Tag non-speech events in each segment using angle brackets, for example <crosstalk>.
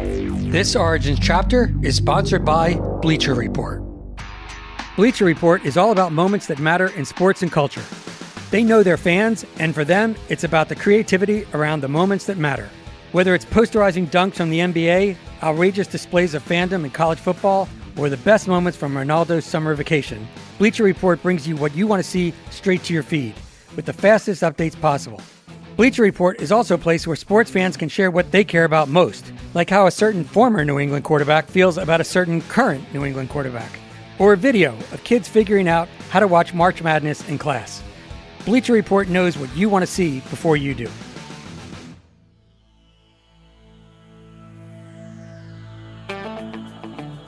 This Origins chapter is sponsored by Bleacher Report. Bleacher Report is all about moments that matter in sports and culture. They know their fans, and for them, it's about the creativity around the moments that matter. Whether it's posterizing dunks on the NBA, outrageous displays of fandom in college football, or the best moments from Ronaldo's summer vacation, Bleacher Report brings you what you want to see straight to your feed with the fastest updates possible. Bleacher Report is also a place where sports fans can share what they care about most, like how a certain former New England quarterback feels about a certain current New England quarterback, or a video of kids figuring out how to watch March Madness in class. Bleacher Report knows what you want to see before you do.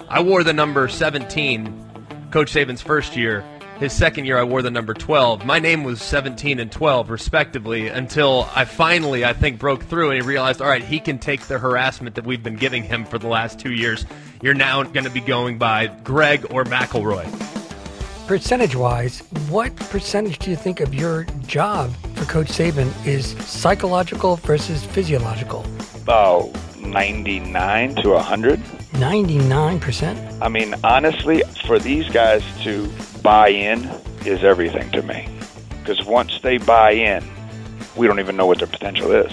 I wore the number 17 Coach Saban's first year. His second year, I wore the number 12. My name was 17 and 12, respectively, until I finally, I think, broke through and he realized, all right, he can take the harassment that we've been giving him for the last two years. You're now going to be going by Greg or McElroy. Percentage wise, what percentage do you think of your job for Coach Saban is psychological versus physiological? About 99 to 100. 99%? I mean, honestly, for these guys to buy in is everything to me. Because once they buy in, we don't even know what their potential is.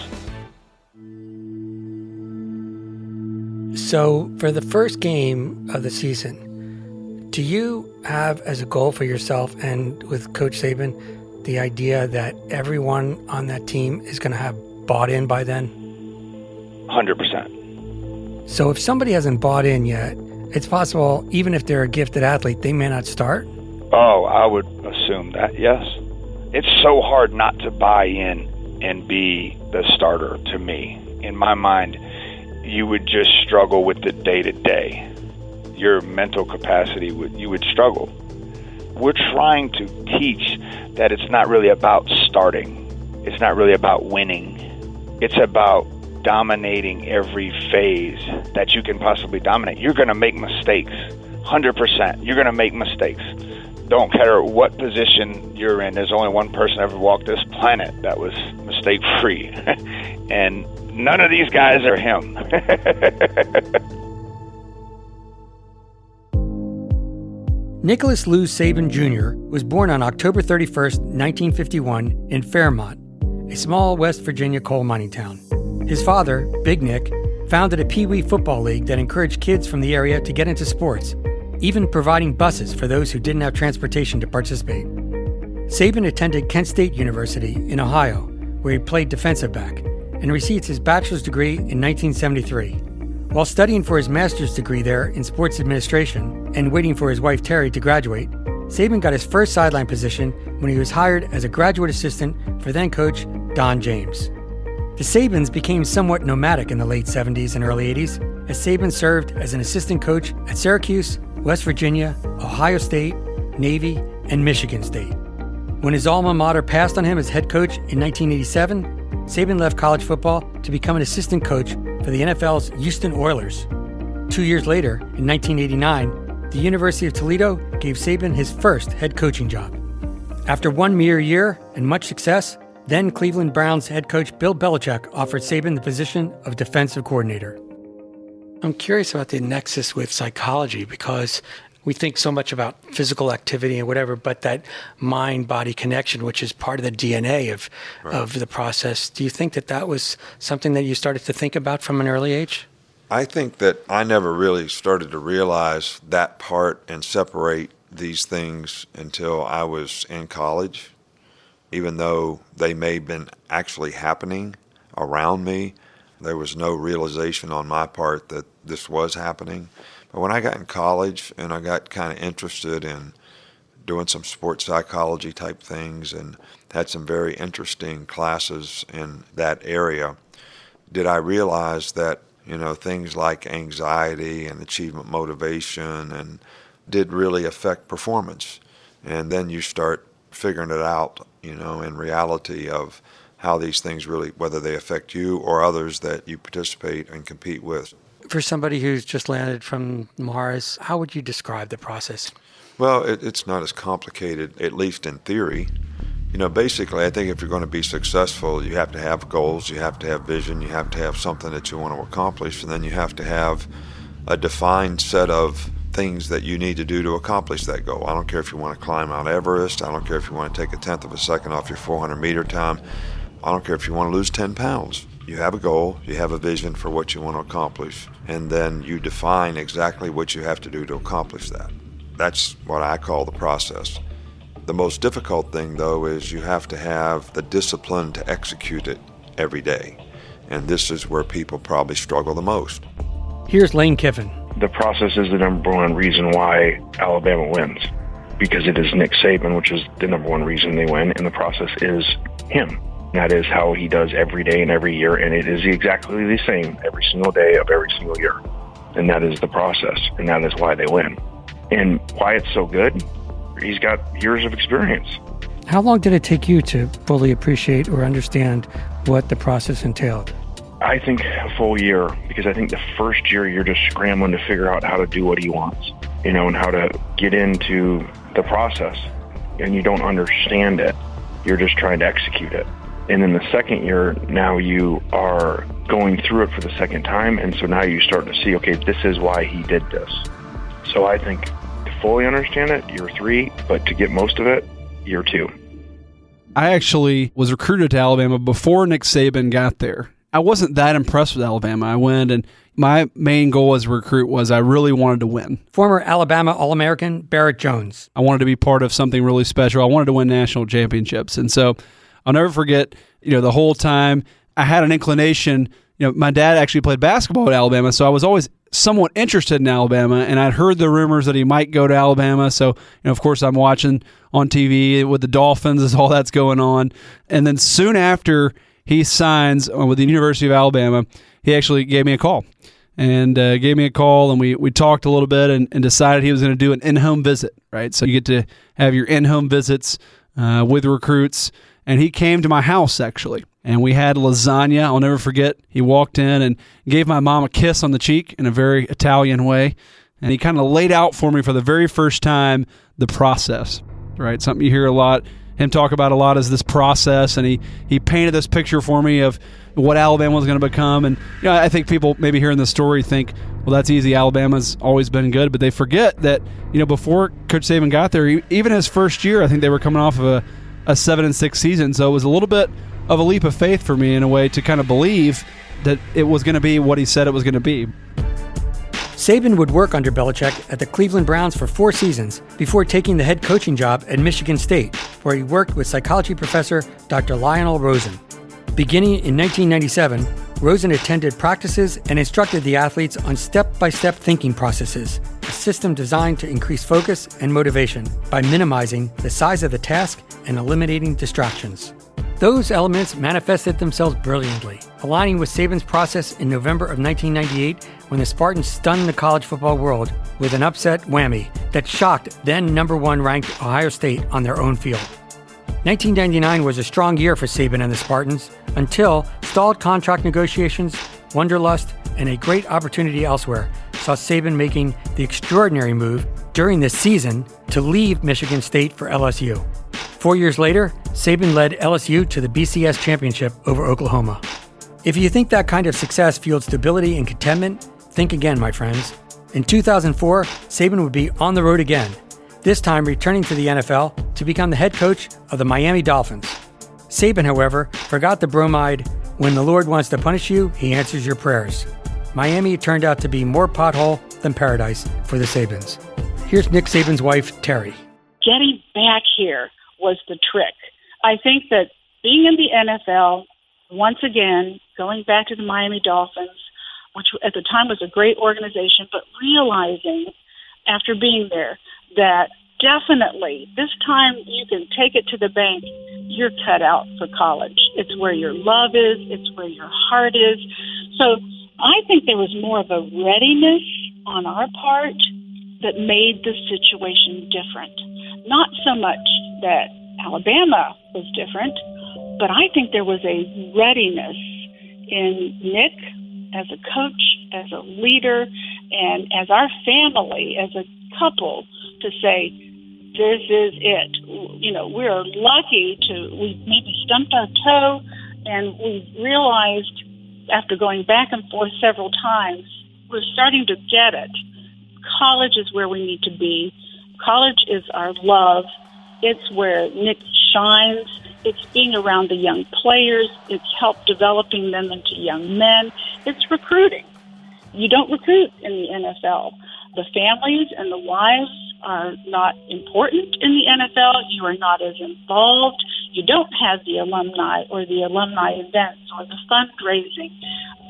So, for the first game of the season, do you have as a goal for yourself and with Coach Saban the idea that everyone on that team is going to have bought in by then? 100%. So if somebody hasn't bought in yet, it's possible, even if they're a gifted athlete, they may not start? Oh, I would assume that, yes. It's so hard not to buy in and be the starter to me. In my mind, you would just struggle with the day to day. Your mental capacity would you would struggle. We're trying to teach that it's not really about starting. It's not really about winning. It's about dominating every phase that you can possibly dominate. You're going to make mistakes. 100%. You're going to make mistakes. Don't care what position you're in. There's only one person ever walked this planet that was mistake free. <laughs> and none of these guys are him. <laughs> Nicholas Lou Saban Jr. was born on October 31, 1951, in Fairmont, a small West Virginia coal mining town. His father, Big Nick, founded a Pee Wee football league that encouraged kids from the area to get into sports, even providing buses for those who didn't have transportation to participate. Saban attended Kent State University in Ohio, where he played defensive back, and received his bachelor's degree in 1973. While studying for his master's degree there in sports administration and waiting for his wife Terry to graduate, Saban got his first sideline position when he was hired as a graduate assistant for then coach Don James. The Sabans became somewhat nomadic in the late 70s and early 80s as Saban served as an assistant coach at Syracuse, West Virginia, Ohio State, Navy, and Michigan State. When his alma mater passed on him as head coach in 1987, Saban left college football to become an assistant coach for the NFL's Houston Oilers. Two years later, in 1989, the University of Toledo gave Saban his first head coaching job. After one mere year and much success, then Cleveland Browns head coach Bill Belichick offered Saban the position of defensive coordinator. I'm curious about the nexus with psychology because we think so much about physical activity and whatever, but that mind body connection, which is part of the DNA of, right. of the process, do you think that that was something that you started to think about from an early age? I think that I never really started to realize that part and separate these things until I was in college even though they may have been actually happening around me. There was no realization on my part that this was happening. But when I got in college and I got kind of interested in doing some sports psychology type things and had some very interesting classes in that area, did I realize that, you know, things like anxiety and achievement motivation and did really affect performance. And then you start figuring it out you know, in reality of how these things really, whether they affect you or others that you participate and compete with. For somebody who's just landed from Mars, how would you describe the process? Well, it, it's not as complicated, at least in theory. You know, basically, I think if you're going to be successful, you have to have goals, you have to have vision, you have to have something that you want to accomplish, and then you have to have a defined set of things that you need to do to accomplish that goal. I don't care if you want to climb Mount Everest, I don't care if you want to take a tenth of a second off your 400 meter time, I don't care if you want to lose 10 pounds. You have a goal, you have a vision for what you want to accomplish, and then you define exactly what you have to do to accomplish that. That's what I call the process. The most difficult thing, though, is you have to have the discipline to execute it every day. And this is where people probably struggle the most. Here's Lane Kiffin. The process is the number one reason why Alabama wins because it is Nick Saban, which is the number one reason they win, and the process is him. That is how he does every day and every year, and it is exactly the same every single day of every single year. And that is the process, and that is why they win. And why it's so good, he's got years of experience. How long did it take you to fully appreciate or understand what the process entailed? I think a full year because I think the first year you're just scrambling to figure out how to do what he wants, you know, and how to get into the process. And you don't understand it. You're just trying to execute it. And then the second year, now you are going through it for the second time. And so now you start to see, okay, this is why he did this. So I think to fully understand it, year three, but to get most of it, year two. I actually was recruited to Alabama before Nick Saban got there. I wasn't that impressed with Alabama. I went and my main goal as a recruit was I really wanted to win. Former Alabama All American Barrett Jones. I wanted to be part of something really special. I wanted to win national championships. And so I'll never forget, you know, the whole time I had an inclination. You know, my dad actually played basketball at Alabama, so I was always somewhat interested in Alabama, and I'd heard the rumors that he might go to Alabama. So, you know, of course, I'm watching on TV with the Dolphins as all that's going on. And then soon after he signs with the University of Alabama, he actually gave me a call and uh, gave me a call, and we, we talked a little bit and, and decided he was going to do an in home visit, right? So you get to have your in home visits uh, with recruits and he came to my house actually. And we had lasagna. I'll never forget. He walked in and gave my mom a kiss on the cheek in a very italian way. And he kind of laid out for me for the very first time the process right? Something you hear a lot him talk about a lot is this process and he he painted this picture for me of what alabama was going to become and you know i think people maybe hearing the story think well that's easy alabama's always been good but they forget that you know before coach saban got there even his first year i think they were coming off of a a seven and six season. So it was a little bit of a leap of faith for me in a way to kind of believe that it was going to be what he said it was going to be. Saban would work under Belichick at the Cleveland Browns for four seasons before taking the head coaching job at Michigan State, where he worked with psychology professor Dr. Lionel Rosen. Beginning in 1997, Rosen attended practices and instructed the athletes on step by step thinking processes, a system designed to increase focus and motivation by minimizing the size of the task and eliminating distractions. Those elements manifested themselves brilliantly, aligning with Saban's process in November of 1998 when the Spartans stunned the college football world with an upset whammy that shocked then number one ranked Ohio State on their own field. 1999 was a strong year for Saban and the Spartans until stalled contract negotiations, Wonderlust, and a great opportunity elsewhere saw Saban making the extraordinary move during this season to leave Michigan State for LSU. Four years later, Saban led LSU to the BCS championship over Oklahoma. If you think that kind of success fueled stability and contentment, think again, my friends. In 2004, Saban would be on the road again, this time returning to the NFL to become the head coach of the Miami Dolphins. Saban, however, forgot the bromide when the Lord wants to punish you, he answers your prayers. Miami turned out to be more pothole than paradise for the Sabans. Here's Nick Saban's wife, Terry. Getting back here was the trick. I think that being in the NFL, once again, going back to the Miami Dolphins, which at the time was a great organization, but realizing after being there that definitely this time you can take it to the bank. You're cut out for college. It's where your love is, it's where your heart is. So I think there was more of a readiness on our part that made the situation different. Not so much that Alabama was different, but I think there was a readiness in Nick as a coach, as a leader, and as our family, as a couple to say, this is it. You know, we're lucky to, we maybe stumped our toe and we realized after going back and forth several times, we're starting to get it. College is where we need to be. College is our love. It's where Nick shines. It's being around the young players. It's help developing them into young men. It's recruiting. You don't recruit in the NFL. The families and the wives are not important in the NFL. You are not as involved. You don't have the alumni or the alumni events or the fundraising.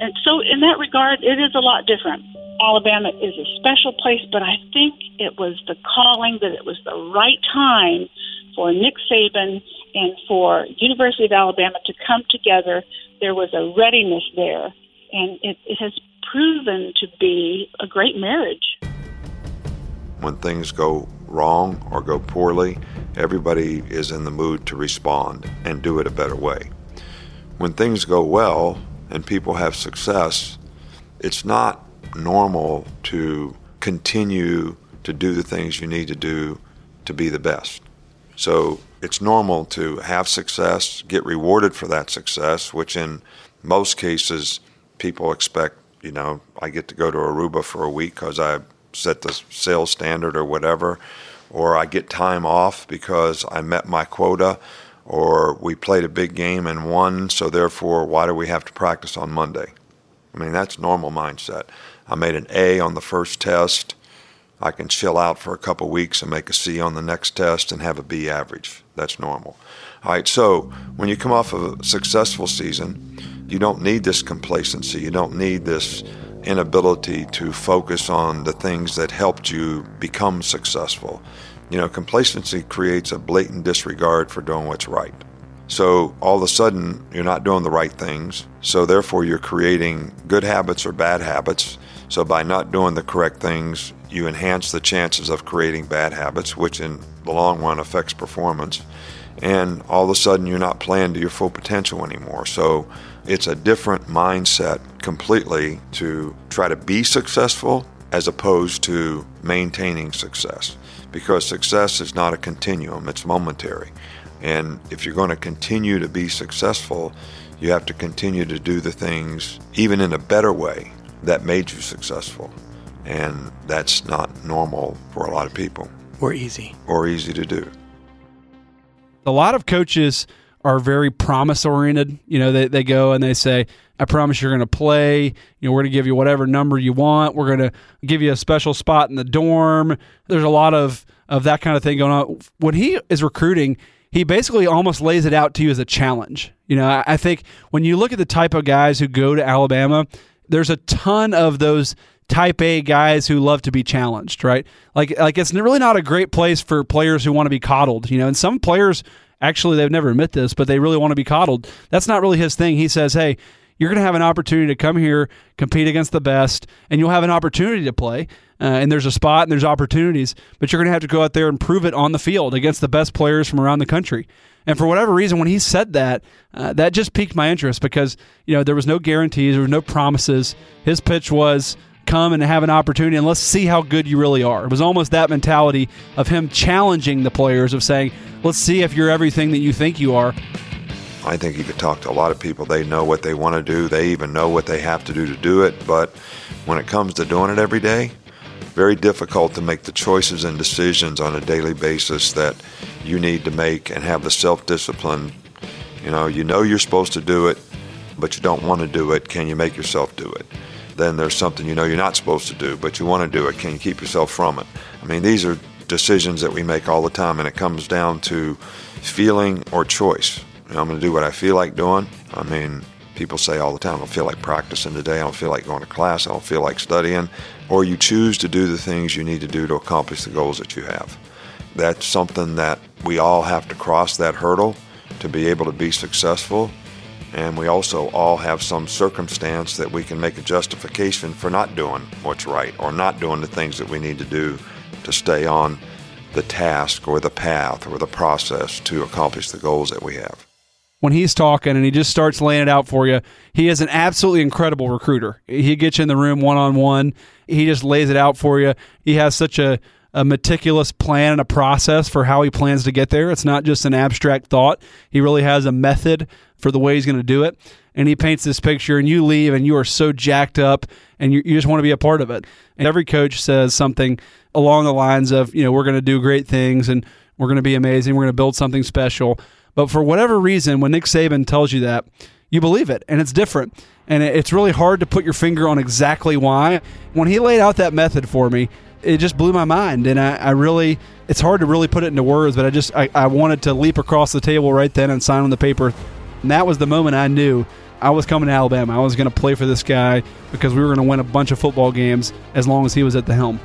And so, in that regard, it is a lot different. Alabama is a special place, but I think it was the calling that it was the right time for Nick Saban and for University of Alabama to come together. There was a readiness there, and it, it has proven to be a great marriage. When things go wrong or go poorly, everybody is in the mood to respond and do it a better way. When things go well and people have success, it's not normal to continue to do the things you need to do to be the best. So it's normal to have success, get rewarded for that success, which in most cases people expect, you know, I get to go to Aruba for a week because I set the sales standard or whatever, or I get time off because I met my quota, or we played a big game and won, so therefore, why do we have to practice on Monday? I mean, that's normal mindset. I made an A on the first test. I can chill out for a couple weeks and make a C on the next test and have a B average. That's normal. All right, so when you come off of a successful season, you don't need this complacency. You don't need this inability to focus on the things that helped you become successful. You know, complacency creates a blatant disregard for doing what's right. So all of a sudden, you're not doing the right things. So therefore, you're creating good habits or bad habits so by not doing the correct things, you enhance the chances of creating bad habits, which in the long run affects performance. And all of a sudden, you're not playing to your full potential anymore. So it's a different mindset completely to try to be successful as opposed to maintaining success. Because success is not a continuum, it's momentary. And if you're going to continue to be successful, you have to continue to do the things even in a better way that made you successful. And that's not normal for a lot of people. Or easy. Or easy to do. A lot of coaches are very promise oriented. You know, they, they go and they say, I promise you're going to play. You know, we're going to give you whatever number you want. We're going to give you a special spot in the dorm. There's a lot of, of that kind of thing going on. When he is recruiting, he basically almost lays it out to you as a challenge. You know, I, I think when you look at the type of guys who go to Alabama, there's a ton of those type A guys who love to be challenged, right? Like like it's really not a great place for players who want to be coddled, you know. And some players actually they've never admit this, but they really want to be coddled. That's not really his thing. He says, "Hey, you're going to have an opportunity to come here, compete against the best, and you'll have an opportunity to play. Uh, and there's a spot and there's opportunities, but you're going to have to go out there and prove it on the field against the best players from around the country. And for whatever reason, when he said that, uh, that just piqued my interest because you know there was no guarantees, there were no promises. His pitch was come and have an opportunity and let's see how good you really are. It was almost that mentality of him challenging the players of saying, let's see if you're everything that you think you are. I think you could talk to a lot of people. They know what they want to do. They even know what they have to do to do it. But when it comes to doing it every day, very difficult to make the choices and decisions on a daily basis that you need to make and have the self-discipline. You know, you know you're supposed to do it, but you don't want to do it. Can you make yourself do it? Then there's something you know you're not supposed to do, but you want to do it. Can you keep yourself from it? I mean, these are decisions that we make all the time, and it comes down to feeling or choice. You know, I'm going to do what I feel like doing. I mean, people say all the time, I don't feel like practicing today. I don't feel like going to class. I don't feel like studying. Or you choose to do the things you need to do to accomplish the goals that you have. That's something that we all have to cross that hurdle to be able to be successful. And we also all have some circumstance that we can make a justification for not doing what's right or not doing the things that we need to do to stay on the task or the path or the process to accomplish the goals that we have when he's talking and he just starts laying it out for you. He is an absolutely incredible recruiter. He gets you in the room one on one. He just lays it out for you. He has such a a meticulous plan and a process for how he plans to get there. It's not just an abstract thought. He really has a method for the way he's going to do it. And he paints this picture, and you leave, and you are so jacked up, and you, you just want to be a part of it. And every coach says something along the lines of, you know, we're going to do great things, and we're going to be amazing. We're going to build something special. But for whatever reason, when Nick Saban tells you that, you believe it, and it's different. And it's really hard to put your finger on exactly why. When he laid out that method for me, it just blew my mind. And I, I really, it's hard to really put it into words, but I just, I, I wanted to leap across the table right then and sign on the paper. And that was the moment I knew I was coming to Alabama. I was going to play for this guy because we were going to win a bunch of football games as long as he was at the helm.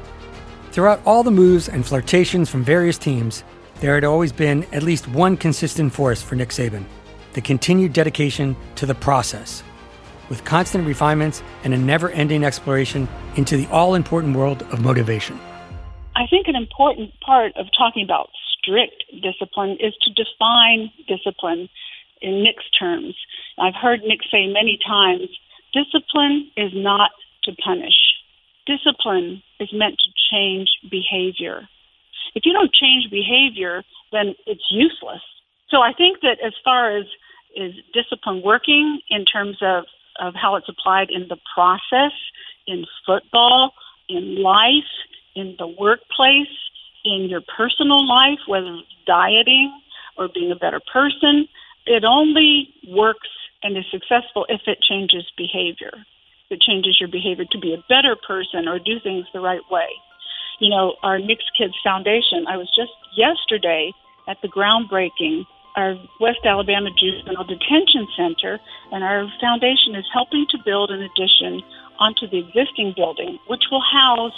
Throughout all the moves and flirtations from various teams, there had always been at least one consistent force for Nick Saban the continued dedication to the process, with constant refinements and a never ending exploration into the all important world of motivation. I think an important part of talking about strict discipline is to define discipline in Nick's terms. I've heard Nick say many times discipline is not to punish, discipline is meant to change behavior. If you don't change behavior, then it's useless. So I think that as far as is discipline working in terms of, of how it's applied in the process, in football, in life, in the workplace, in your personal life, whether it's dieting or being a better person. It only works and is successful if it changes behavior. If it changes your behavior to be a better person or do things the right way. You know, our Nick's Kids Foundation, I was just yesterday at the groundbreaking our West Alabama Juvenile Detention Center, and our foundation is helping to build an addition onto the existing building, which will house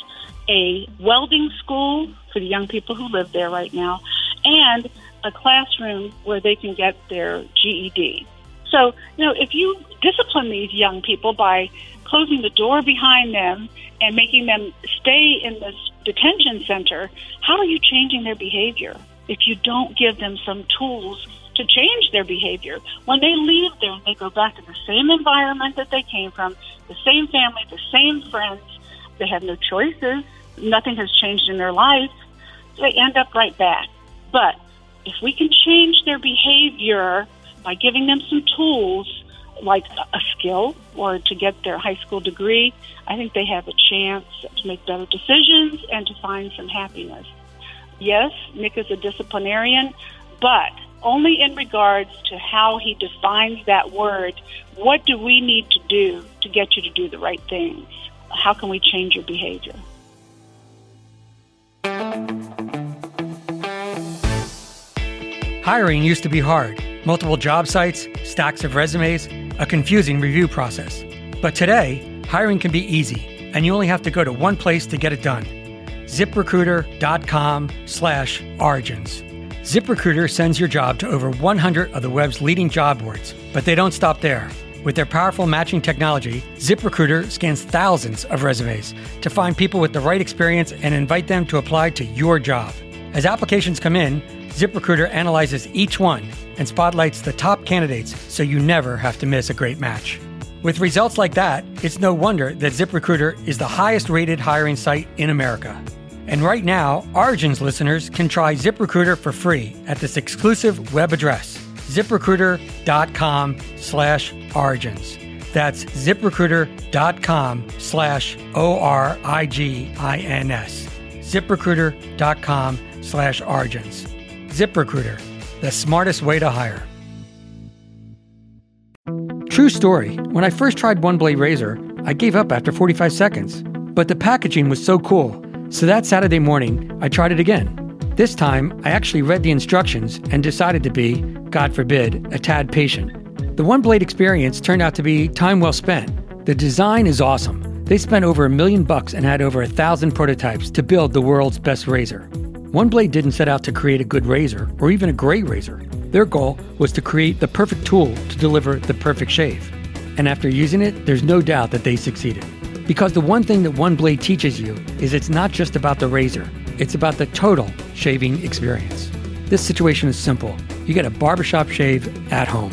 a welding school for the young people who live there right now, and a classroom where they can get their GED. So, you know, if you discipline these young people by closing the door behind them and making them stay in this detention center, how are you changing their behavior? If you don't give them some tools to change their behavior. When they leave there and they go back to the same environment that they came from, the same family, the same friends, they have no choices, nothing has changed in their life, they end up right back. But if we can change their behavior by giving them some tools, like a skill or to get their high school degree, I think they have a chance to make better decisions and to find some happiness. Yes, Nick is a disciplinarian, but only in regards to how he defines that word. What do we need to do to get you to do the right things? How can we change your behavior? Hiring used to be hard multiple job sites, stacks of resumes, a confusing review process. But today, hiring can be easy, and you only have to go to one place to get it done ziprecruiter.com slash origins. ZipRecruiter sends your job to over 100 of the web's leading job boards, but they don't stop there. With their powerful matching technology, ZipRecruiter scans thousands of resumes to find people with the right experience and invite them to apply to your job. As applications come in, ZipRecruiter analyzes each one and spotlights the top candidates so you never have to miss a great match. With results like that, it's no wonder that ZipRecruiter is the highest rated hiring site in America. And right now, Origins listeners can try ZipRecruiter for free at this exclusive web address, ziprecruiter.com slash origins. That's ziprecruiter.com slash O-R-I-G-I-N-S. ziprecruiter.com slash origins. ZipRecruiter, the smartest way to hire. True story. When I first tried One Blade Razor, I gave up after 45 seconds. But the packaging was so cool so that Saturday morning, I tried it again. This time, I actually read the instructions and decided to be, God forbid, a tad patient. The one blade experience turned out to be time well spent. The design is awesome. They spent over a million bucks and had over a thousand prototypes to build the world's best razor. One Blade didn't set out to create a good razor or even a great razor. Their goal was to create the perfect tool to deliver the perfect shave. And after using it, there's no doubt that they succeeded. Because the one thing that One Blade teaches you is it's not just about the razor, it's about the total shaving experience. This situation is simple. You get a barbershop shave at home.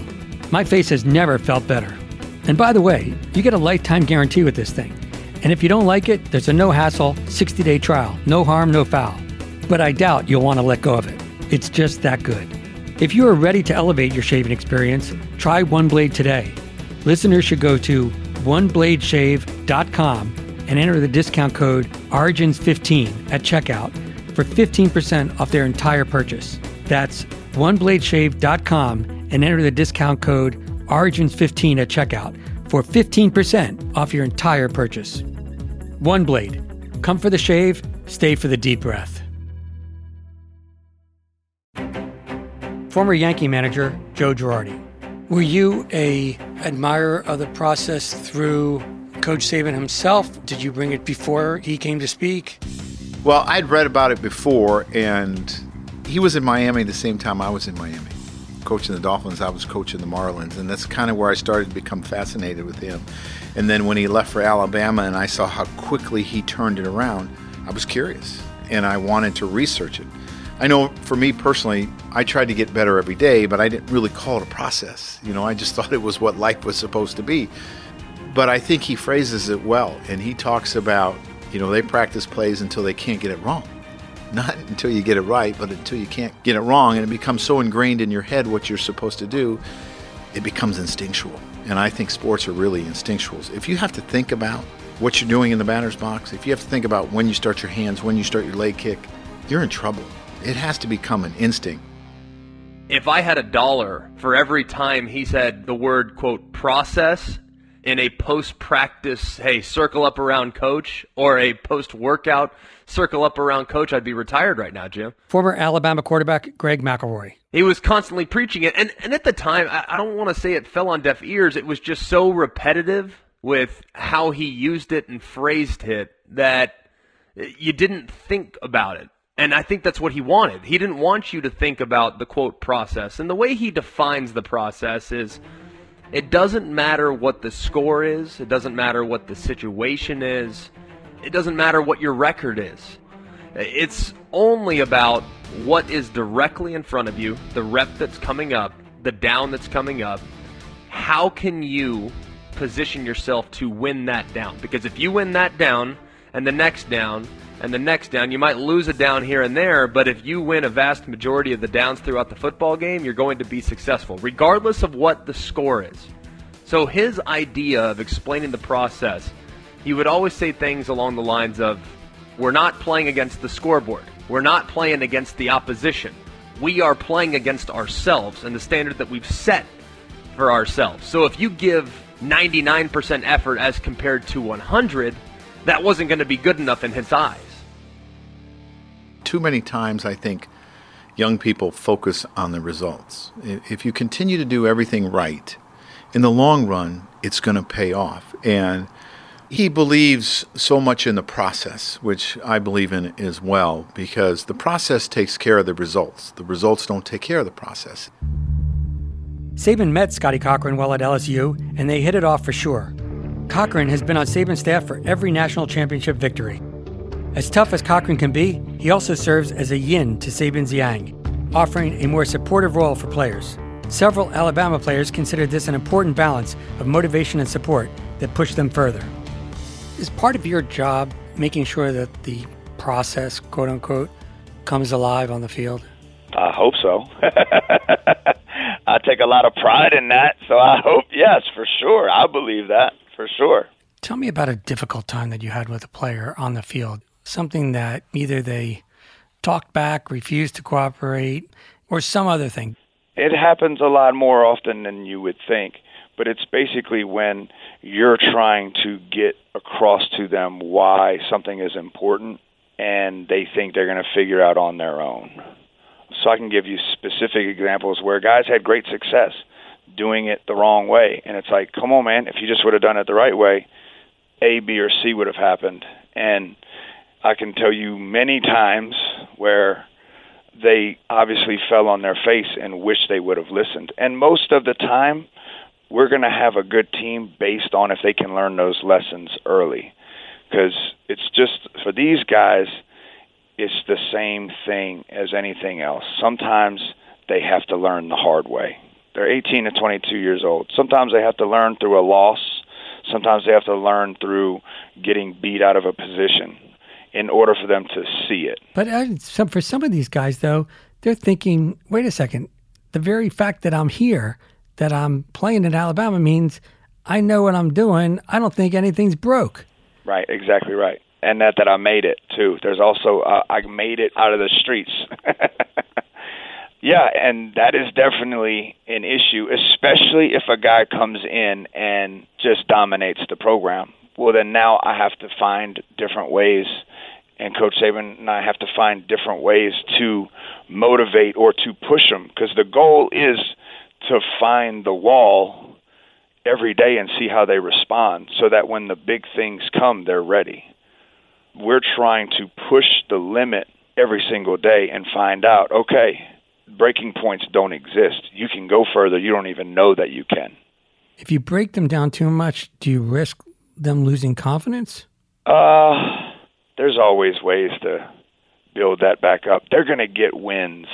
My face has never felt better. And by the way, you get a lifetime guarantee with this thing. And if you don't like it, there's a no hassle 60 day trial. No harm, no foul. but I doubt you'll want to let go of it. It's just that good. If you are ready to elevate your shaving experience, try One Blade today. Listeners should go to onebladeshave.com and enter the discount code ORIGINS15 at checkout for 15% off their entire purchase. That's onebladeshave.com and enter the discount code ORIGINS15 at checkout for 15% off your entire purchase. One Blade. Come for the shave, stay for the deep breath. Former Yankee manager Joe Girardi. Were you a admirer of the process through Coach Saban himself? Did you bring it before he came to speak? Well, I'd read about it before, and he was in Miami the same time I was in Miami. Coaching the Dolphins, I was coaching the Marlins, and that's kind of where I started to become fascinated with him. And then when he left for Alabama and I saw how quickly he turned it around, I was curious and I wanted to research it. I know for me personally, I tried to get better every day, but I didn't really call it a process. You know, I just <laughs> thought it was what life was supposed to be. But I think he phrases it well, and he talks about, you know, they practice plays until they can't get it wrong. Not <laughs> until you get it right, but until you can't get it wrong, and it becomes so ingrained in your head what you're supposed to do, it becomes instinctual. And I think sports are really instinctuals. If you have to think about what you're doing in the batter's box, if you have to think about when you start your hands, when you start your leg kick, you're in trouble. It has to become an instinct. If I had a dollar for every time he said the word, quote, process in a post practice, hey, circle up around coach, or a post workout, circle up around coach, I'd be retired right now, Jim. Former Alabama quarterback Greg McElroy. He was constantly preaching it. And, and at the time, I, I don't want to say it fell on deaf ears. It was just so repetitive with how he used it and phrased it that you didn't think about it. And I think that's what he wanted. He didn't want you to think about the quote process. And the way he defines the process is it doesn't matter what the score is, it doesn't matter what the situation is, it doesn't matter what your record is. It's only about what is directly in front of you, the rep that's coming up, the down that's coming up. How can you position yourself to win that down? Because if you win that down and the next down, and the next down. You might lose a down here and there, but if you win a vast majority of the downs throughout the football game, you're going to be successful, regardless of what the score is. So his idea of explaining the process, he would always say things along the lines of, we're not playing against the scoreboard. We're not playing against the opposition. We are playing against ourselves and the standard that we've set for ourselves. So if you give 99% effort as compared to 100, that wasn't going to be good enough in his eyes too many times I think young people focus on the results. If you continue to do everything right, in the long run, it's going to pay off. And he believes so much in the process, which I believe in as well, because the process takes care of the results. The results don't take care of the process. Saban met Scotty Cochran while at LSU, and they hit it off for sure. Cochran has been on Saban's staff for every national championship victory. As tough as Cochran can be, he also serves as a yin to Saban's yang, offering a more supportive role for players. Several Alabama players consider this an important balance of motivation and support that push them further. Is part of your job making sure that the process, quote unquote, comes alive on the field? I hope so. <laughs> I take a lot of pride in that, so I hope, yes, for sure. I believe that, for sure. Tell me about a difficult time that you had with a player on the field something that either they talked back, refused to cooperate, or some other thing? It happens a lot more often than you would think, but it's basically when you're trying to get across to them why something is important and they think they're going to figure out on their own. So I can give you specific examples where guys had great success doing it the wrong way. And it's like, come on, man, if you just would have done it the right way, A, B, or C would have happened. And I can tell you many times where they obviously fell on their face and wish they would have listened. And most of the time, we're going to have a good team based on if they can learn those lessons early. Because it's just, for these guys, it's the same thing as anything else. Sometimes they have to learn the hard way. They're 18 to 22 years old. Sometimes they have to learn through a loss. Sometimes they have to learn through getting beat out of a position in order for them to see it. But uh, some, for some of these guys, though, they're thinking, wait a second, the very fact that I'm here, that I'm playing in Alabama means I know what I'm doing. I don't think anything's broke. Right, exactly right. And that that I made it too. There's also uh, I made it out of the streets. <laughs> yeah, and that is definitely an issue, especially if a guy comes in and just dominates the program. Well, then now I have to find different ways and Coach Saban and I have to find different ways to motivate or to push them because the goal is to find the wall every day and see how they respond so that when the big things come, they're ready. We're trying to push the limit every single day and find out, okay, breaking points don't exist. You can go further, you don't even know that you can. If you break them down too much, do you risk them losing confidence? Uh there's always ways to build that back up. They're going to get wins.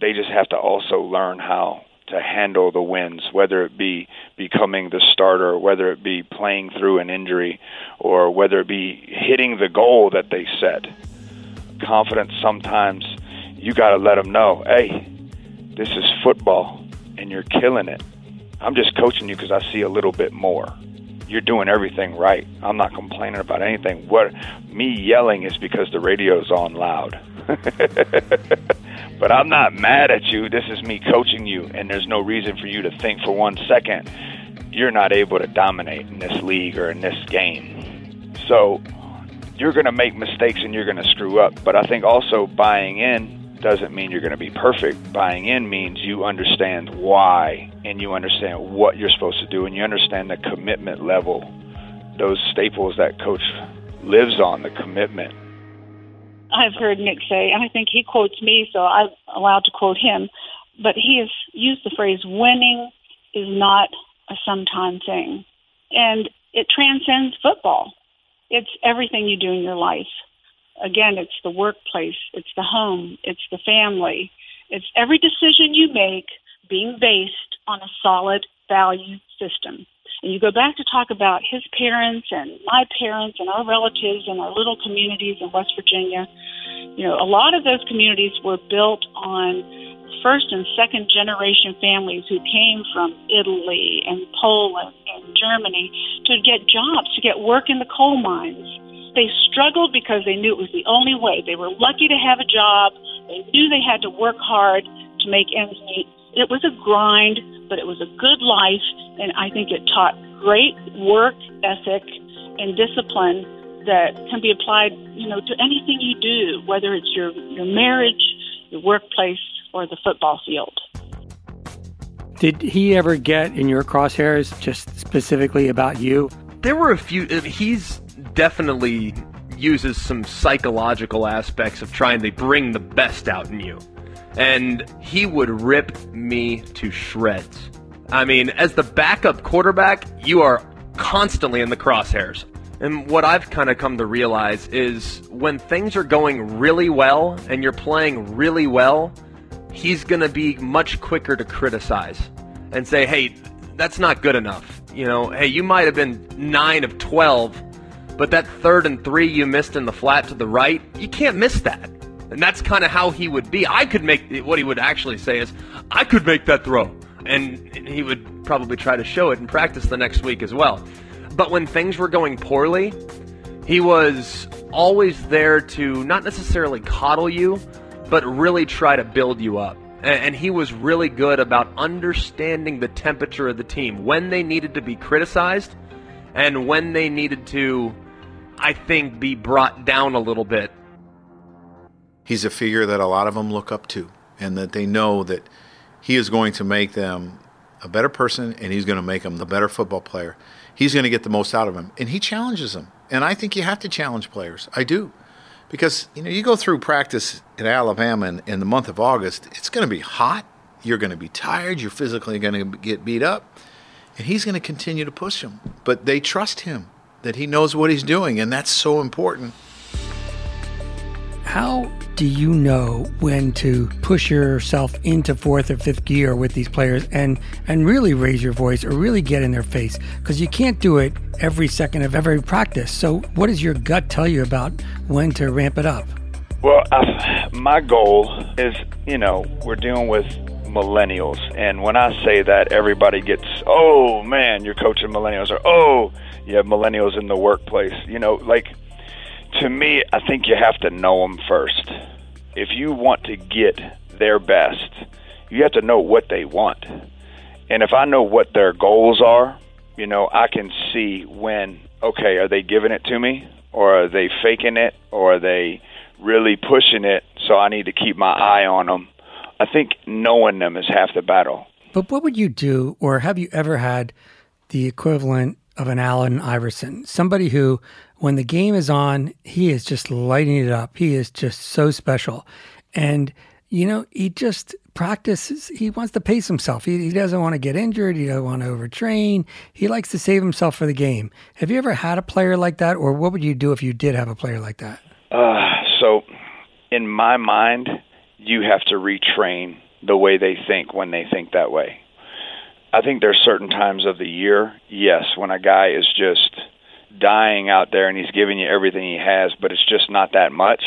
They just have to also learn how to handle the wins, whether it be becoming the starter, whether it be playing through an injury, or whether it be hitting the goal that they set. Confidence sometimes you got to let them know, hey, this is football and you're killing it. I'm just coaching you because I see a little bit more you're doing everything right. I'm not complaining about anything. What me yelling is because the radio's on loud. <laughs> but I'm not mad at you. This is me coaching you, and there's no reason for you to think for one second you're not able to dominate in this league or in this game. So you're going to make mistakes and you're going to screw up. But I think also buying in doesn't mean you're going to be perfect. Buying in means you understand why and you understand what you're supposed to do and you understand the commitment level, those staples that coach lives on, the commitment. I've heard Nick say, and I think he quotes me, so I'm allowed to quote him, but he has used the phrase winning is not a sometime thing. And it transcends football. It's everything you do in your life again, it's the workplace, it's the home, it's the family, it's every decision you make being based on a solid value system. And you go back to talk about his parents and my parents and our relatives and our little communities in West Virginia. You know, a lot of those communities were built on first and second generation families who came from Italy and Poland and Germany to get jobs, to get work in the coal mines they struggled because they knew it was the only way. They were lucky to have a job. They knew they had to work hard to make ends meet. It was a grind, but it was a good life, and I think it taught great work ethic and discipline that can be applied, you know, to anything you do, whether it's your your marriage, your workplace, or the football field. Did he ever get in your crosshairs just specifically about you? There were a few. Uh, he's definitely uses some psychological aspects of trying to bring the best out in you. And he would rip me to shreds. I mean, as the backup quarterback, you are constantly in the crosshairs. And what I've kind of come to realize is when things are going really well and you're playing really well, he's going to be much quicker to criticize and say, hey, that's not good enough. You know, hey, you might have been 9 of 12 but that third and three you missed in the flat to the right, you can't miss that. And that's kind of how he would be. I could make what he would actually say is, I could make that throw. And he would probably try to show it in practice the next week as well. But when things were going poorly, he was always there to not necessarily coddle you, but really try to build you up. And he was really good about understanding the temperature of the team when they needed to be criticized and when they needed to I think, be brought down a little bit. He's a figure that a lot of them look up to, and that they know that he is going to make them a better person and he's going to make them the better football player. He's going to get the most out of them, and he challenges them. And I think you have to challenge players. I do. Because, you know, you go through practice in Alabama in, in the month of August, it's going to be hot. You're going to be tired. You're physically going to get beat up. And he's going to continue to push them. But they trust him that he knows what he's doing, and that's so important. How do you know when to push yourself into fourth or fifth gear with these players and and really raise your voice or really get in their face? Because you can't do it every second of every practice. So, what does your gut tell you about when to ramp it up? Well, I, my goal is, you know, we're dealing with millennials, and when I say that, everybody gets, oh man, you're coaching millennials, or oh, you have millennials in the workplace. You know, like to me, I think you have to know them first. If you want to get their best, you have to know what they want. And if I know what their goals are, you know, I can see when, okay, are they giving it to me? Or are they faking it? Or are they really pushing it? So I need to keep my eye on them. I think knowing them is half the battle. But what would you do, or have you ever had the equivalent of an Allen Iverson? Somebody who when the game is on, he is just lighting it up. He is just so special. And, you know, he just practices. He wants to pace himself. He, he doesn't want to get injured. He doesn't want to overtrain. He likes to save himself for the game. Have you ever had a player like that? Or what would you do if you did have a player like that? Uh, so, in my mind, you have to retrain the way they think when they think that way. I think there's certain times of the year, yes, when a guy is just dying out there and he's giving you everything he has, but it's just not that much,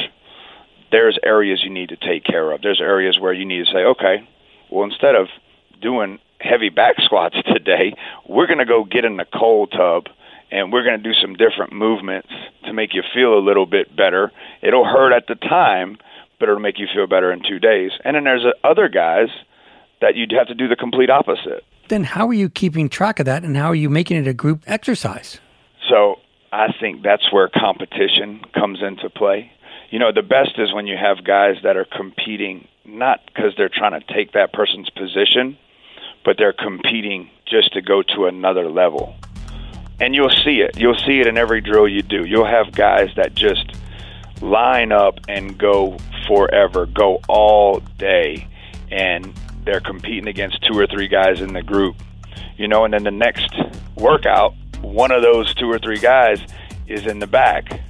there's areas you need to take care of. There's areas where you need to say, okay, well, instead of doing heavy back <laughs> squats today, we're going to go get in the cold tub and we're going to do some different movements to make you feel a little bit better. It'll hurt at the time, but it'll make you feel better in two days. And then there's other guys that you'd have to do the complete opposite. Then how are you keeping track of that and how are you making it a group exercise? So I think that's where competition comes into play. You know, the best is when you have guys that are competing not because they're trying to take that person's position, but they're competing just to go to another level. And you'll see it. You'll see it in every drill you do. You'll have guys that just line up and go forever, go all day, and they're competing against two or three guys in the group. You know, and then the next workout, one of those two or three guys is in the back.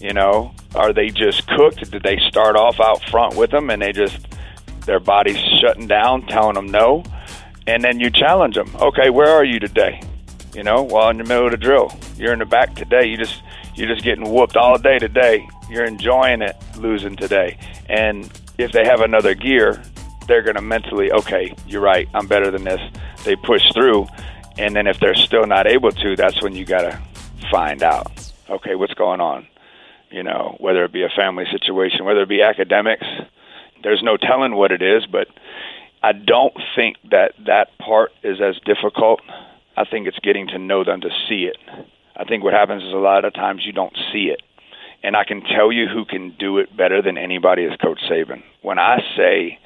You know, are they just cooked? Did they start off out front with them and they just their body's shutting down, telling them no? And then you challenge them. Okay, where are you today? You know, well in the middle of the drill, you're in the back today. You just you're just getting whooped all day today. You're enjoying it, losing today. And if they have another gear, they're going to mentally, okay, you're right, I'm better than this. They push through and then if they're still not able to, that's when you got to find out, okay, what's going on? You know, whether it be a family situation, whether it be academics, there's no telling what it is, but I don't think that that part is as difficult. I think it's getting to know them to see it. I think what happens is a lot of times you don't see it. And I can tell you who can do it better than anybody is Coach Saban. When I say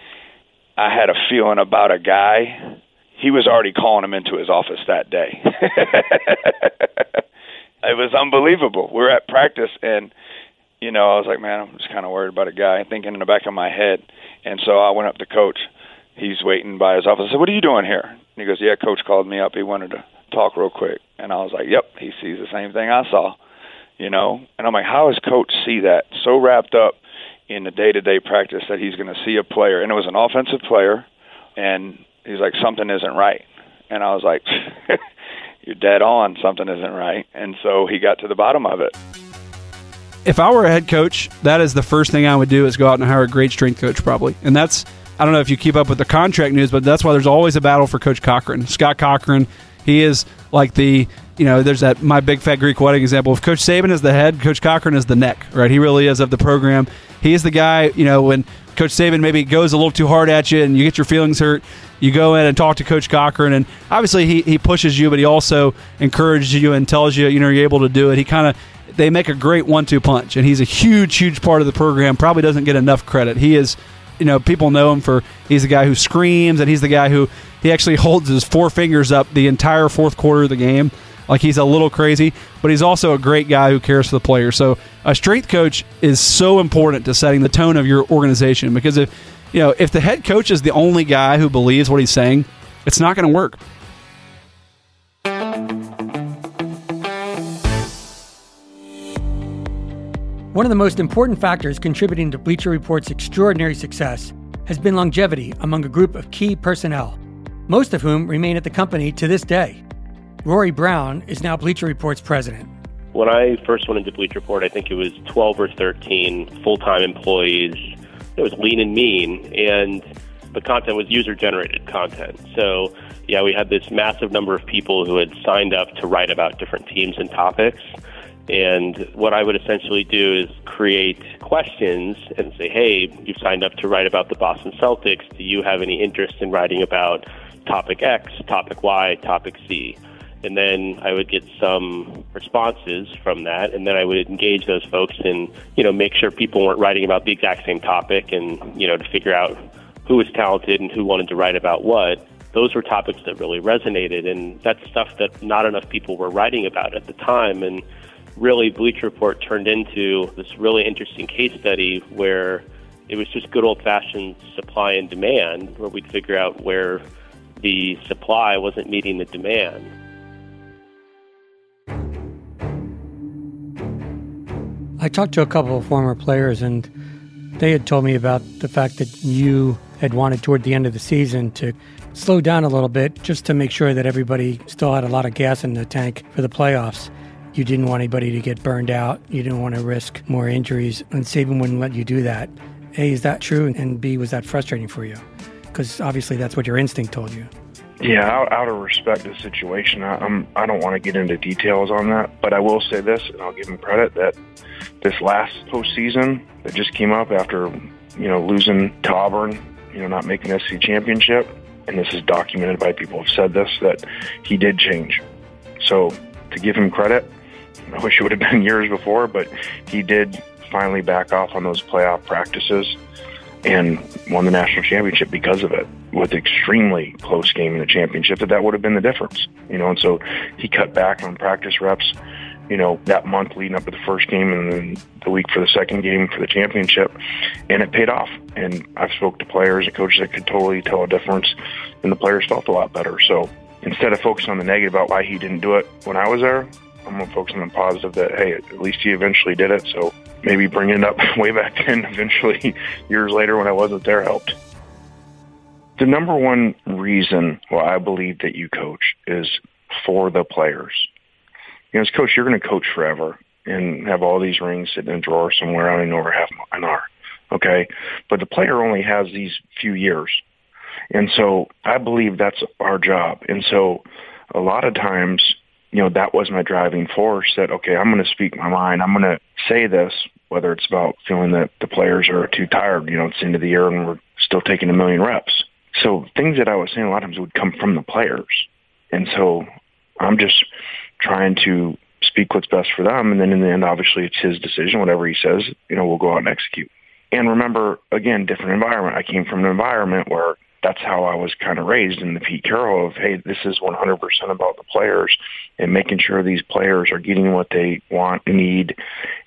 I had a feeling about a guy he was already calling him into his office that day. <laughs> it was unbelievable. We are at practice and you know, I was like, man, I'm just kind of worried about a guy, thinking in the back of my head. And so I went up to coach. He's waiting by his office. I said, "What are you doing here?" And he goes, "Yeah, coach called me up. He wanted to talk real quick." And I was like, "Yep, he sees the same thing I saw." You know, and I'm like, "How does coach see that? So wrapped up in the day-to-day practice that he's going to see a player, and it was an offensive player, and he's like, something isn't right. And I was like, <laughs> you're dead on. Something isn't right. And so he got to the bottom of it. If I were a head coach, that is the first thing I would do is go out and hire a great strength coach, probably. And that's, I don't know if you keep up with the contract news, but that's why there's always a battle for Coach Cochran. Scott Cochran, he is like the, you know, there's that my big fat Greek wedding example. If Coach Saban is the head, Coach Cochran is the neck, right? He really is of the program. He is the guy, you know, when Coach Saban maybe goes a little too hard at you and you get your feelings hurt, you go in and talk to Coach Cochran, and obviously he, he pushes you, but he also encourages you and tells you, you know, you're able to do it. He kind of they make a great one-two punch, and he's a huge, huge part of the program. Probably doesn't get enough credit. He is, you know, people know him for he's the guy who screams, and he's the guy who he actually holds his four fingers up the entire fourth quarter of the game. Like he's a little crazy, but he's also a great guy who cares for the players. So a strength coach is so important to setting the tone of your organization because if you know, if the head coach is the only guy who believes what he's saying, it's not going to work. One of the most important factors contributing to Bleacher Report's extraordinary success has been longevity among a group of key personnel, most of whom remain at the company to this day. Rory Brown is now Bleacher Report's president. When I first went into Bleacher Report, I think it was 12 or 13 full time employees. It was lean and mean, and the content was user generated content. So, yeah, we had this massive number of people who had signed up to write about different teams and topics. And what I would essentially do is create questions and say, hey, you've signed up to write about the Boston Celtics. Do you have any interest in writing about topic X, topic Y, topic Z? And then I would get some responses from that, and then I would engage those folks and, you know, make sure people weren't writing about the exact same topic and, you know, to figure out who was talented and who wanted to write about what those were topics that really resonated and that's stuff that not enough people were writing about at the time and really Bleacher Report turned into this really interesting case study where it was just good old fashioned supply and demand, where we'd figure out where the supply wasn't meeting the demand. I talked to a couple of former players, and they had told me about the fact that you had wanted toward the end of the season to slow down a little bit just to make sure that everybody still had a lot of gas in the tank for the playoffs you didn't want anybody to get burned out. You didn't want to risk more injuries, and Saban wouldn't let you do that. A, is that true? And B, was that frustrating for you? Because obviously that's what your instinct told you. Yeah, out, out of respect to the situation, I, I'm I don't want to get into details on that, but I will say this, and I'll give him credit that this last postseason that just came up after you know losing to Auburn, you know not making the SEC championship, and this is documented by people who've said this that he did change. So to give him credit, I wish it would have been <laughs> years before, but he did finally back off on those playoff practices and won the national championship because of it with extremely close game in the championship that that would have been the difference you know and so he cut back on practice reps you know that month leading up to the first game and then the week for the second game for the championship and it paid off and i've spoke to players and coaches that could totally tell a difference and the players felt a lot better so instead of focusing on the negative about why he didn't do it when i was there I'm gonna focus on the positive that hey, at least he eventually did it. So maybe bringing it up <laughs> way back then, eventually <laughs> years later when I wasn't there, helped. The number one reason why I believe that you coach is for the players. You know, as coach, you're going to coach forever and have all these rings sitting in a drawer somewhere. I don't know over half an hour. Okay, but the player only has these few years, and so I believe that's our job. And so a lot of times you know, that was my driving force that, okay, I'm going to speak my mind. I'm going to say this, whether it's about feeling that the players are too tired, you know, it's the end of the year and we're still taking a million reps. So things that I was saying a lot of times would come from the players. And so I'm just trying to speak what's best for them. And then in the end, obviously it's his decision. Whatever he says, you know, we'll go out and execute. And remember, again, different environment. I came from an environment where that's how I was kind of raised in the Pete Carroll of, hey, this is 100% about the players and making sure these players are getting what they want need.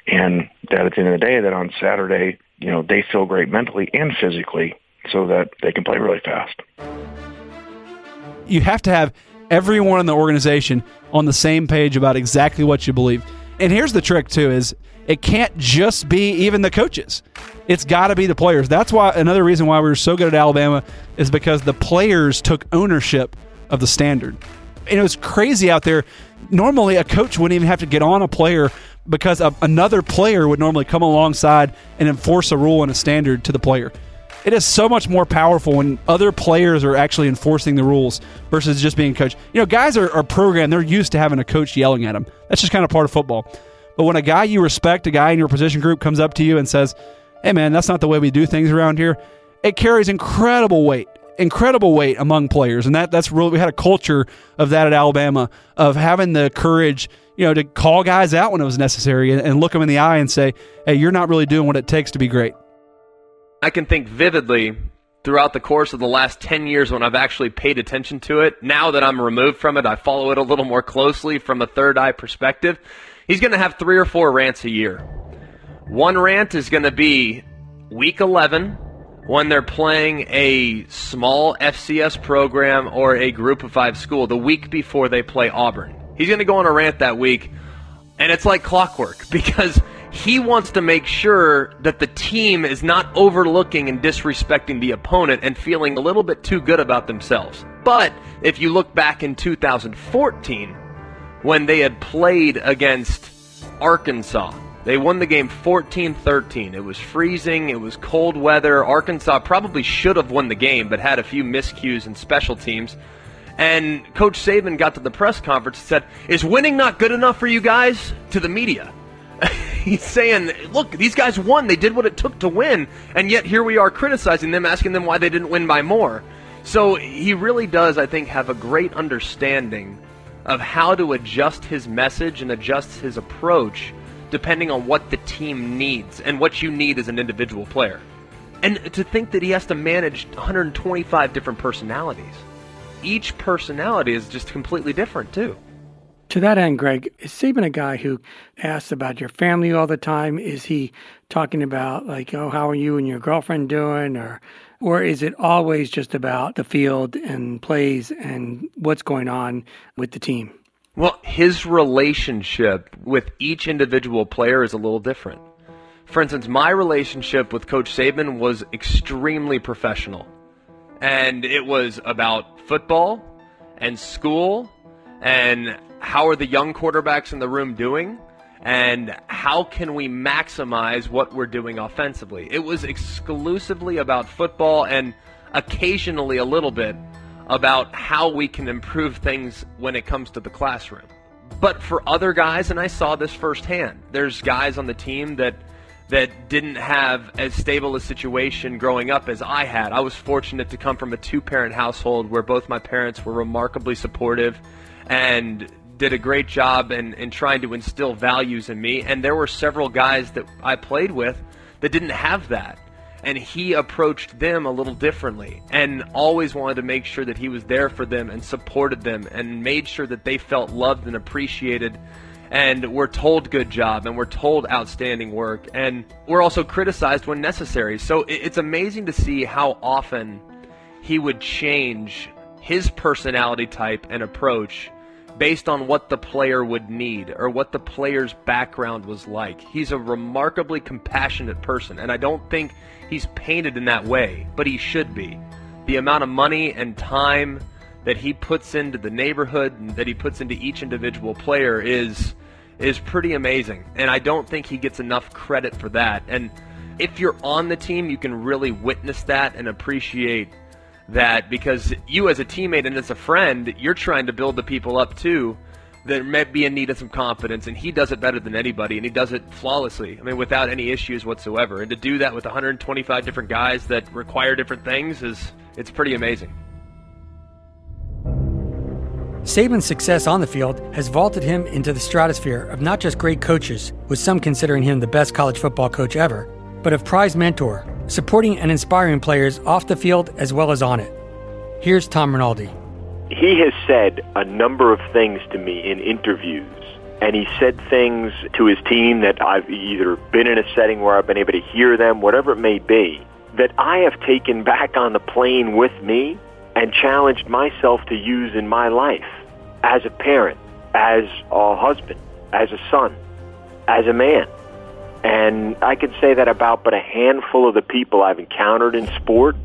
And that at the end of the day, that on Saturday, you know, they feel great mentally and physically so that they can play really fast. You have to have everyone in the organization on the same page about exactly what you believe. And here's the trick too is it can't just be even the coaches. It's got to be the players. That's why another reason why we were so good at Alabama is because the players took ownership of the standard. And it was crazy out there. Normally, a coach wouldn't even have to get on a player because a, another player would normally come alongside and enforce a rule and a standard to the player. It is so much more powerful when other players are actually enforcing the rules versus just being coached. You know, guys are, are programmed, they're used to having a coach yelling at them. That's just kind of part of football. But when a guy you respect, a guy in your position group comes up to you and says, Hey, man, that's not the way we do things around here, it carries incredible weight incredible weight among players, and that that's really we had a culture of that at Alabama of having the courage, you know, to call guys out when it was necessary and, and look them in the eye and say, "Hey, you're not really doing what it takes to be great." I can think vividly throughout the course of the last 10 years when I've actually paid attention to it. Now that I'm removed from it, I follow it a little more closely from a third eye perspective. He's going to have three or four rants a year. One rant is going to be week 11 when they're playing a small FCS program or a group of five school the week before they play Auburn. He's going to go on a rant that week, and it's like clockwork <laughs> because he wants to make sure that the team is not overlooking and disrespecting the opponent and feeling a little bit too good about themselves. But if you look back in 2014, when they had played against Arkansas, they won the game 14 13. It was freezing, it was cold weather. Arkansas probably should have won the game, but had a few miscues in special teams. And Coach Saban got to the press conference and said, Is winning not good enough for you guys? To the media. He's saying, Look, these guys won. They did what it took to win. And yet here we are criticizing them, asking them why they didn't win by more. So he really does, I think, have a great understanding of how to adjust his message and adjust his approach depending on what the team needs and what you need as an individual player. And to think that he has to manage 125 different personalities. Each personality is just completely different, too. To that end, Greg, is Saban a guy who asks about your family all the time? Is he talking about like, oh, how are you and your girlfriend doing, or, or is it always just about the field and plays and what's going on with the team? Well, his relationship with each individual player is a little different. For instance, my relationship with Coach Saban was extremely professional, and it was about football and school and how are the young quarterbacks in the room doing and how can we maximize what we're doing offensively. It was exclusively about football and occasionally a little bit about how we can improve things when it comes to the classroom. But for other guys, and I saw this firsthand, there's guys on the team that that didn't have as stable a situation growing up as I had. I was fortunate to come from a two-parent household where both my parents were remarkably supportive and did a great job in, in trying to instill values in me. And there were several guys that I played with that didn't have that and he approached them a little differently and always wanted to make sure that he was there for them and supported them and made sure that they felt loved and appreciated and were told good job and were told outstanding work and were also criticized when necessary. So it's amazing to see how often he would change his personality type and approach based on what the player would need or what the player's background was like. He's a remarkably compassionate person, and I don't think he's painted in that way, but he should be. The amount of money and time that he puts into the neighborhood and that he puts into each individual player is is pretty amazing. And I don't think he gets enough credit for that. And if you're on the team, you can really witness that and appreciate that because you as a teammate and as a friend, you're trying to build the people up too that may be in need of some confidence, and he does it better than anybody, and he does it flawlessly. I mean, without any issues whatsoever. And to do that with 125 different guys that require different things is it's pretty amazing. Saban's success on the field has vaulted him into the stratosphere of not just great coaches, with some considering him the best college football coach ever, but of prize mentor, supporting and inspiring players off the field as well as on it. Here's Tom Rinaldi. He has said a number of things to me in interviews, and he said things to his team that I've either been in a setting where I've been able to hear them, whatever it may be, that I have taken back on the plane with me and challenged myself to use in my life as a parent, as a husband, as a son, as a man. And I could say that about but a handful of the people I've encountered in sport.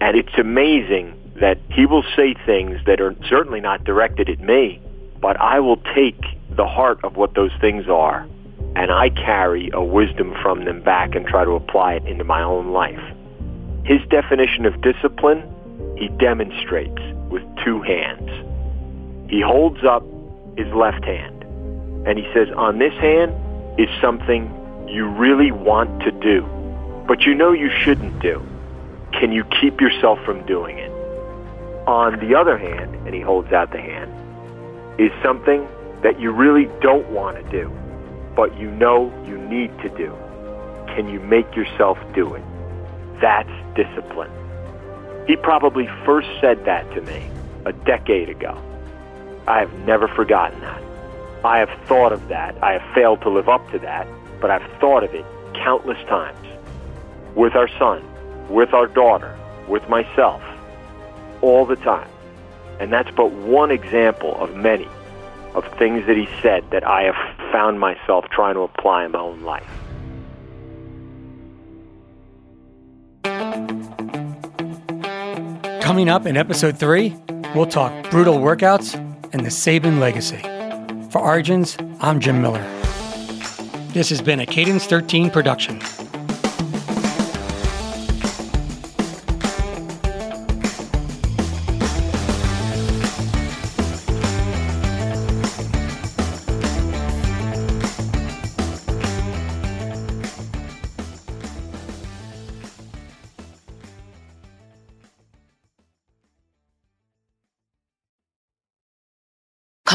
And it's amazing that he will say things that are certainly not directed at me, but I will take the heart of what those things are and I carry a wisdom from them back and try to apply it into my own life. His definition of discipline, he demonstrates with two hands. He holds up his left hand and he says, on this hand is something you really want to do, but you know you shouldn't do. Can you keep yourself from doing it? On the other hand, and he holds out the hand, is something that you really don't want to do, but you know you need to do. Can you make yourself do it? That's discipline. He probably first said that to me a decade ago. I have never forgotten that. I have thought of that. I have failed to live up to that but I've thought of it countless times with our son, with our daughter, with myself, all the time. And that's but one example of many of things that he said that I have found myself trying to apply in my own life. Coming up in episode three, we'll talk brutal workouts and the Saban legacy. For Origins, I'm Jim Miller. This has been a Cadence 13 production.